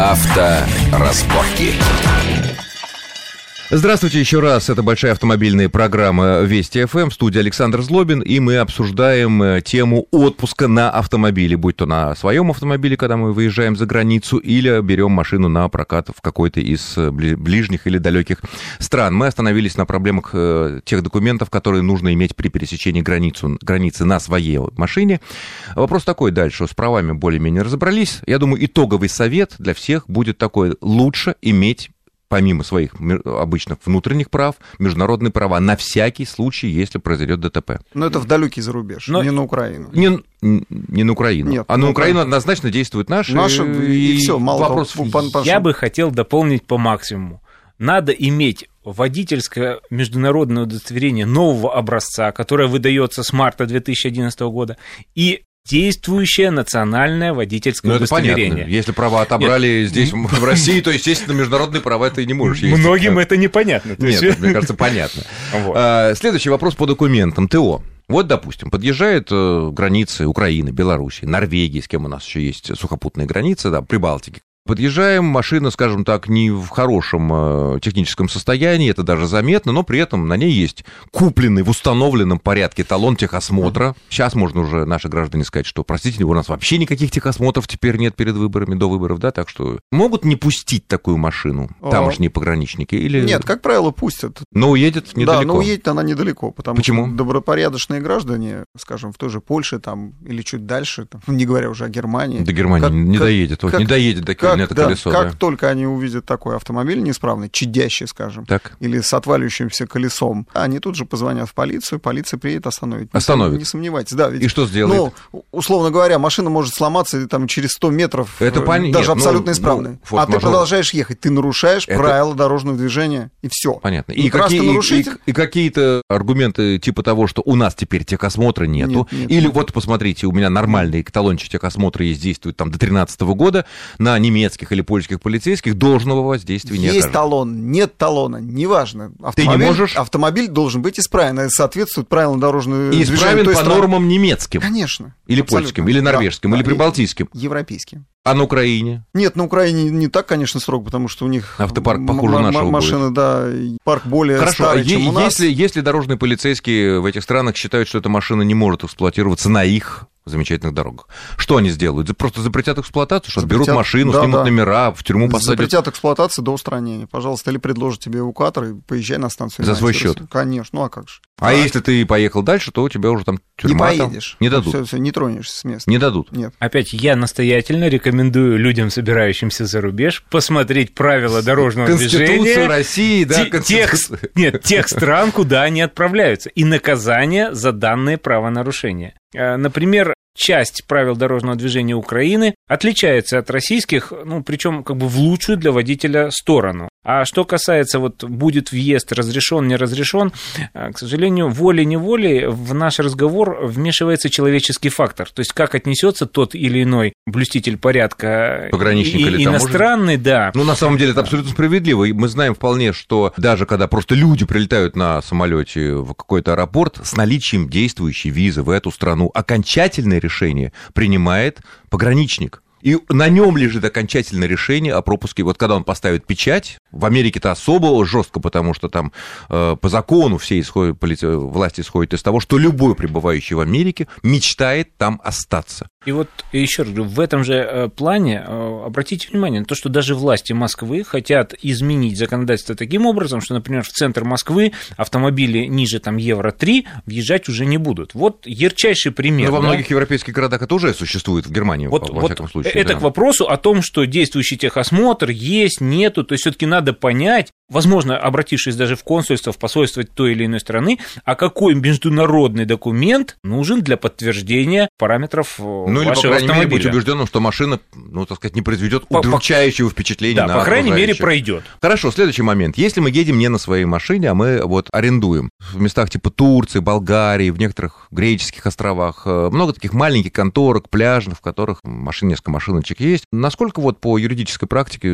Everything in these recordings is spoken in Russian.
Авторазборки. Здравствуйте еще раз. Это большая автомобильная программа Вести ФМ. В студии Александр Злобин. И мы обсуждаем э, тему отпуска на автомобиле. Будь то на своем автомобиле, когда мы выезжаем за границу, или берем машину на прокат в какой-то из э, ближних или далеких стран. Мы остановились на проблемах э, тех документов, которые нужно иметь при пересечении границу, границы на своей машине. Вопрос такой дальше. С правами более-менее разобрались. Я думаю, итоговый совет для всех будет такой. Лучше иметь помимо своих обычных внутренних прав, международные права на всякий случай, если произойдет ДТП. Но это в далекий зарубеж, Но... не на Украину. Не, не на Украину. Нет, а на Украину однозначно действуют наши. Наши и, и все, мало вопрос. Того, Я бы хотел дополнить по максимуму. Надо иметь водительское международное удостоверение нового образца, которое выдается с марта 2011 года, и действующее национальное водительское ну, удостоверение. Это понятно. Если права отобрали Нет. здесь, в России, то, естественно, международные права ты не можешь ездить. Многим это непонятно. Нет, мне кажется, понятно. А, следующий вопрос по документам. ТО. Вот, допустим, подъезжает э, границы Украины, Беларуси, Норвегии, с кем у нас еще есть сухопутные границы, да, Прибалтики. Подъезжаем, машина, скажем так, не в хорошем э, техническом состоянии, это даже заметно, но при этом на ней есть купленный в установленном порядке талон техосмотра. Сейчас можно уже наши граждане сказать, что, простите, у нас вообще никаких техосмотров теперь нет перед выборами, до выборов, да, так что могут не пустить такую машину тамошние пограничники или... Нет, как правило, пустят. Но уедет недалеко. Да, но уедет она недалеко, потому Почему? что добропорядочные граждане, скажем, в той же Польше там или чуть дальше, там, не говоря уже о Германии. До Германии как, не доедет, вот, не доедет до как, это да, колесо. Как да. только они увидят такой автомобиль неисправный, чадящий, скажем, так. или с отваливающимся колесом, они тут же позвонят в полицию, полиция приедет остановить. Остановит. Не сомневайтесь, да. Ведь, и что сделает? Ну, условно говоря, машина может сломаться там, через 100 метров, это пон... даже Нет, ну, абсолютно ну, исправная. Ну, а ты продолжаешь ехать, ты нарушаешь это... правила дорожного движения, и все. Понятно. И, какие, нарушитель... и, и, и какие-то аргументы типа того, что у нас теперь техосмотра нету, нет, нет, или нет. вот посмотрите, у меня нормальный талончик техосмотра есть, действует там до 2013 года на немецких или польских полицейских, должного воздействия не Есть окажет. талон, нет талона, неважно. Автомобиль, Ты не можешь... Автомобиль должен быть исправен, соответствует правилам дорожного И исправен по страны. нормам немецким. Конечно. Или польским, или норвежским, да, или прибалтийским. Европейским. А на Украине? Нет, на Украине не так, конечно, срок, потому что у них автопарк похуже м- нашего машины, будет. да, парк более Хорошо, старый, а чем у нас. Если, если дорожные полицейские в этих странах считают, что эта машина не может эксплуатироваться на их замечательных дорогах. Что они сделают? Просто запретят эксплуатацию, что запретят, берут машину, да, снимут да. номера, в тюрьму посадят? Запретят эксплуатацию до устранения. Пожалуйста, или предложат тебе эвакуатор и поезжай на станцию. За свой счет? Конечно, ну а как же. А, а если ты поехал дальше, то у тебя уже там тюрьма. Не поедешь. Там, не дадут. Все, все, не тронешься с места. Не дадут. Нет. Опять, я настоятельно рекомендую людям, собирающимся за рубеж, посмотреть правила дорожного Конституцию движения. Конституцию России, да? Тех, нет, тех стран, куда они отправляются. И наказание за данные правонарушения. Э, например, часть правил дорожного движения Украины отличается от российских, ну, причем как бы в лучшую для водителя сторону. А что касается вот будет въезд разрешен, не разрешен, э, к сожалению, волей-неволей в наш разговор вмешивается человеческий фактор. То есть как отнесется тот или иной блюститель порядка Пограничник и, или иностранный, да. Ну, на самом деле, это абсолютно справедливо. И мы знаем вполне, что даже когда просто люди прилетают на самолете в какой-то аэропорт с наличием действующей визы в эту страну, окончательное решение принимает пограничник. И на нем лежит окончательное решение о пропуске. Вот когда он поставит печать, в Америке-то особо жестко, потому что там э, по закону все исходят, власти исходят из того, что любой пребывающий в Америке мечтает там остаться. И вот еще раз говорю, в этом же э, плане э, обратите внимание на то, что даже власти Москвы хотят изменить законодательство таким образом, что, например, в центр Москвы автомобили ниже там Евро-3 въезжать уже не будут. Вот ярчайший пример. Но во да? многих европейских городах это уже существует в Германии, вот, во, во вот всяком случае. Это да. к вопросу о том, что действующий техосмотр есть, нету, то есть все-таки надо понять, возможно, обратившись даже в консульство, в посольство той или иной страны, а какой международный документ нужен для подтверждения параметров э, ну, или, по крайней автомобиля. мере, быть убежденным, что машина, ну, так сказать, не произведет удручающего по, впечатления да, на по крайней мере, пройдет. Хорошо, следующий момент. Если мы едем не на своей машине, а мы вот арендуем в местах типа Турции, Болгарии, в некоторых греческих островах, э, много таких маленьких конторок, пляжных, в которых машин, несколько машиночек есть. Насколько вот по юридической практике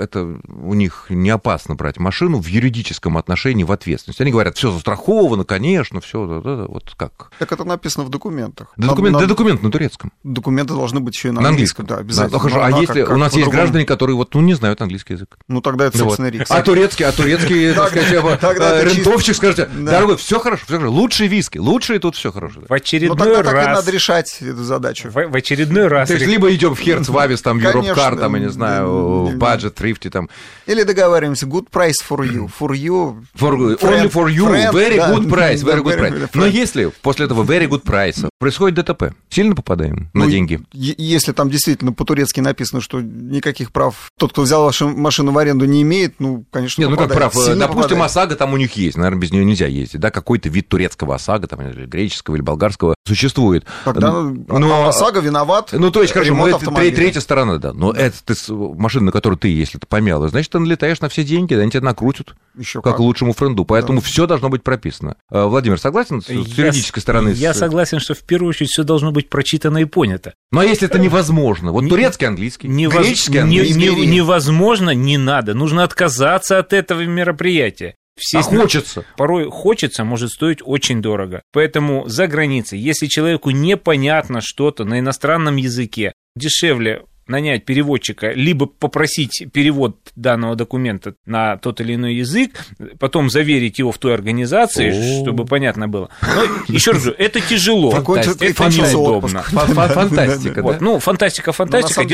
это у них не опасно брать машину в юридическом отношении в ответственность. Они говорят, все застраховано, конечно, все, вот как. Так это написано в документах. Да, документ, на, да документ на турецком. Документы должны быть еще и на, на английском. Да, обязательно. Да, хорошо, ну, а если как, у нас есть граждане, которые вот, ну, не знают английский язык? Ну, тогда это, собственно, вот. риск. А турецкий, а турецкий, так сказать, э, рентовщик скажет, дорогой, все хорошо, все хорошо, лучшие виски, лучшие тут все хорошо. В очередной раз. надо решать эту задачу. В очередной раз. То есть, либо идем в Hertz, Вавис, там, Европкар, там, я не знаю, в Budget, Трифте, там. Или договариваемся, good price for you, for you. For, only for you, very good price, very good price. Но если после этого very good price происходит ДТП, сильно попадаем на ну, деньги? Если там действительно по-турецки написано, что никаких прав тот, кто взял вашу машину в аренду, не имеет, ну, конечно, Нет, ну как прав, Сильно допустим, попадает. ОСАГО там у них есть, наверное, без нее нельзя ездить, да, какой-то вид турецкого ОСАГО, там, или греческого или болгарского существует. Тогда но, ОСАГО виноват. Ну, то есть, хорошо, ну, это третья сторона, да, но это ты, машина, на которую ты, если ты помял, значит, ты налетаешь на все деньги, они тебя накрутят, Еще как, как лучшему френду, поэтому да. все должно быть прописано. А, Владимир, согласен с я, юридической стороны? Я согласен, что в первую очередь все должно быть прочитано и понято. Ну, а если это невозможно? Вот турецкий английский, невоз... греческий английский. Не, не, невозможно, не надо. Нужно отказаться от этого мероприятия. Все а хочется. Порой хочется, может стоить очень дорого. Поэтому за границей, если человеку непонятно что-то на иностранном языке, дешевле нанять переводчика, либо попросить перевод данного документа на тот или иной язык, потом заверить его в той организации, О-о-о. чтобы понятно было. Но еще раз говорю, это тяжело. Это неудобно. Фантастика, да? Ну, фантастика, фантастика.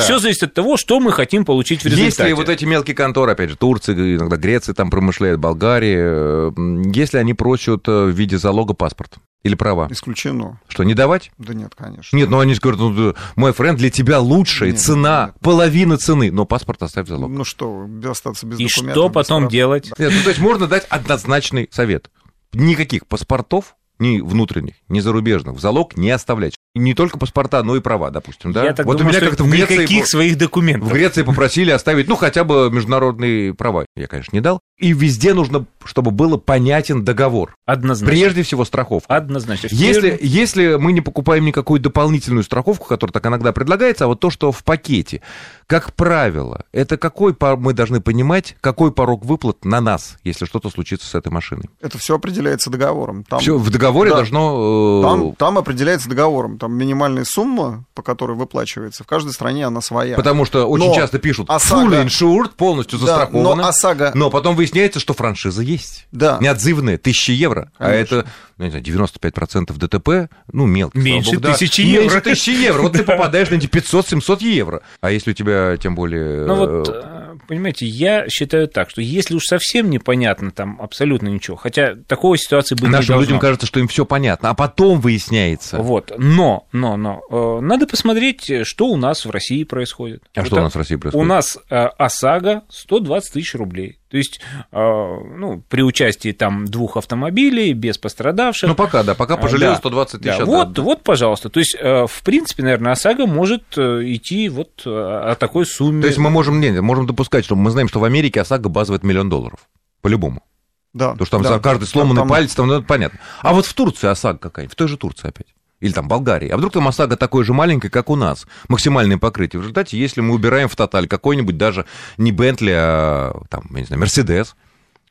Все зависит от того, что мы хотим получить в результате. Если вот эти мелкие конторы, опять же, Турция, иногда Греция там промышляет, Болгария, если они просят э, в виде залога паспорт, или права? Исключено. Что, не давать? Да нет, конечно. Нет, ну они говорят, ну, мой френд, для тебя лучшая нет, цена, нет, половина цены, но паспорт оставь залог. Ну что, остаться без И что потом делать? Нет, ну, то есть можно дать однозначный совет. Никаких паспортов ни внутренних, ни зарубежных, в залог не оставлять. Не только паспорта, но и права, допустим, да? Я так вот думаю, у меня как-то в Греции... Никаких своих документов. В Греции попросили оставить, ну, хотя бы международные права. Я, конечно, не дал. И везде нужно, чтобы был понятен договор. Однозначно. Прежде всего страховка. Однозначно. Если, если мы не покупаем никакую дополнительную страховку, которая так иногда предлагается, а вот то, что в пакете, как правило, это какой мы должны понимать, какой порог выплат на нас, если что-то случится с этой машиной? Это все определяется договором. Там, все в договоре да, должно... Э, там, там определяется договором. Там минимальная сумма, по которой выплачивается. В каждой стране она своя. Потому что очень но часто пишут ОСАГО, full insured, полностью застраховано. Да, но ОСАГО... Но потом выясняется, что франшиза есть. Да. Неотзывная, тысяча евро. А Конечно. А это, ну, не знаю, 95% ДТП, ну, мелко. Меньше богу, тысячи да. евро. Меньше тысячи евро. Вот ты попадаешь на эти 500-700 евро. А если у тебя, тем более... Ну, вот, э, понимаете, я считаю так, что если уж совсем непонятно там абсолютно ничего, хотя такой ситуации быть Нашим людям кажется, что им все понятно, а потом выясняется. Вот. Но, но, но, э, надо посмотреть, что у нас в России происходит. А вот что у нас в России происходит? У нас э, ОСАГО 120 тысяч рублей. То есть, э, ну, при участии там двух автомобилей, без пострадавших. Ну, пока, да, пока пожалел да, 120 тысяч. Да, вот, да. вот, пожалуйста. То есть, э, в принципе, наверное, ОСАГО может э, идти вот о такой сумме. То есть, мы можем, не, можем допускать, что мы знаем, что в Америке ОСАГО базовый миллион долларов. По-любому. Да. Потому что там да, за каждый сломанный там, палец, там, ну, это понятно. А вот в Турции ОСАГО какая-нибудь, в той же Турции опять или там Болгарии. А вдруг там ОСАГО такое же маленькое, как у нас, максимальное покрытие. В результате, если мы убираем в тоталь какой-нибудь даже не Бентли, а там, я не знаю, Мерседес,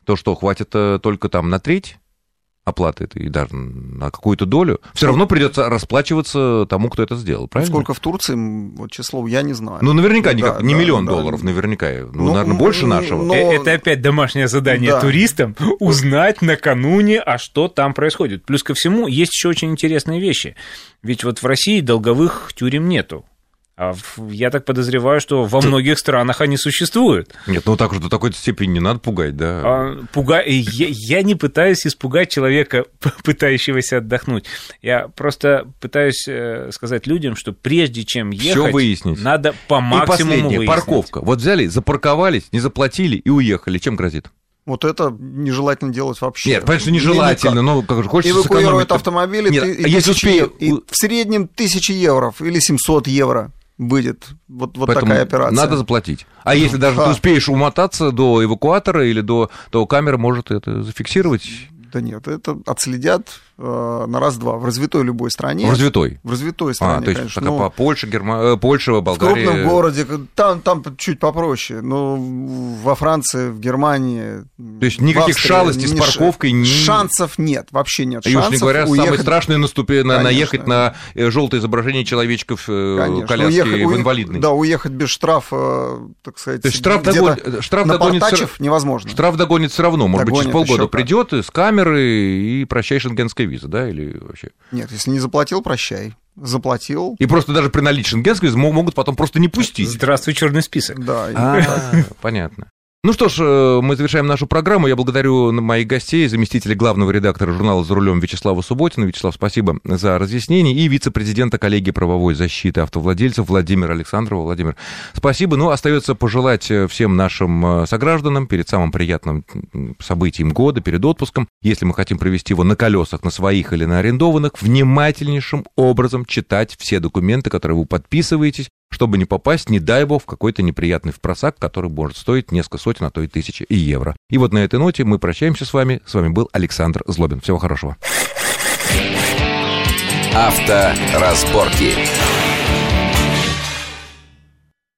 то что, хватит э, только там на треть оплаты и даже на какую-то долю, все равно придется расплачиваться тому, кто это сделал, правильно? Сколько в Турции, вот число я не знаю. Ну, наверняка не, да, не да, миллион да, долларов, да. наверняка, ну, ну, наверное, больше нашего. Но... Э, это опять домашнее задание да. туристам, узнать накануне, а что там происходит. Плюс ко всему, есть еще очень интересные вещи. Ведь вот в России долговых тюрем нету. А я так подозреваю, что во многих странах они существуют. Нет, ну так уже до такой степени не надо пугать, да? А, пуга... я, я не пытаюсь испугать человека, пытающегося отдохнуть. Я просто пытаюсь э, сказать людям, что прежде чем ехать, Всё выяснить. надо по максимуму и последнее, выяснить. парковка. Вот взяли, запарковались, не заплатили и уехали. Чем грозит? Вот это нежелательно делать вообще. Нет, конечно, нежелательно, но как же хочется Эвакуируют автомобили Нет, ты, если успею... и в среднем тысячи евро или 700 евро выйдет вот, вот такая операция. Надо заплатить. А если даже а. ты успеешь умотаться до эвакуатора или до, то камера может это зафиксировать? Да нет, это отследят, э, на раз-два в развитой любой стране. В развитой? В развитой стране, а, то есть, конечно. Ну, по Польше, Герма... Э, Польша, Болгария... В крупном городе, там, там чуть попроще, но во Франции, в Германии... То есть никаких Австрии, шалостей с парковкой? Ни... Шансов нет, вообще нет и шансов. И уж не говоря, уехать... самое страшное наступи... на, наехать на э, желтое изображение человечков Конечно. коляски уехать, в инвалидной. Да, уехать без штрафа, так сказать, то есть штраф, догон... штраф догонит... невозможно. Штраф догонит все равно, может догонит быть, через полгода придет с камеры и прощай шенгенская виза, да, или вообще? Нет, если не заплатил, прощай. Заплатил. И просто даже при наличии шенгенской визы могут потом просто не пустить. Здравствуй, черный список. Да. А, понятно. Ну что ж, э, мы завершаем нашу программу. Я благодарю моих гостей, заместителя главного редактора журнала «За рулем» Вячеслава Субботина. Вячеслав, спасибо за разъяснение. И вице-президента коллегии правовой защиты автовладельцев Владимир Александрова. Владимир, спасибо. Ну, остается пожелать э, всем нашим э, согражданам перед самым приятным событием года, перед отпуском, если мы хотим провести его на колесах, на своих или на арендованных, внимательнейшим образом читать все документы, которые вы подписываетесь, чтобы не попасть, не дай бог, в какой-то неприятный впросак, который может стоить несколько сотен, а то и тысячи и евро. И вот на этой ноте мы прощаемся с вами. С вами был Александр Злобин. Всего хорошего. Авторазборки.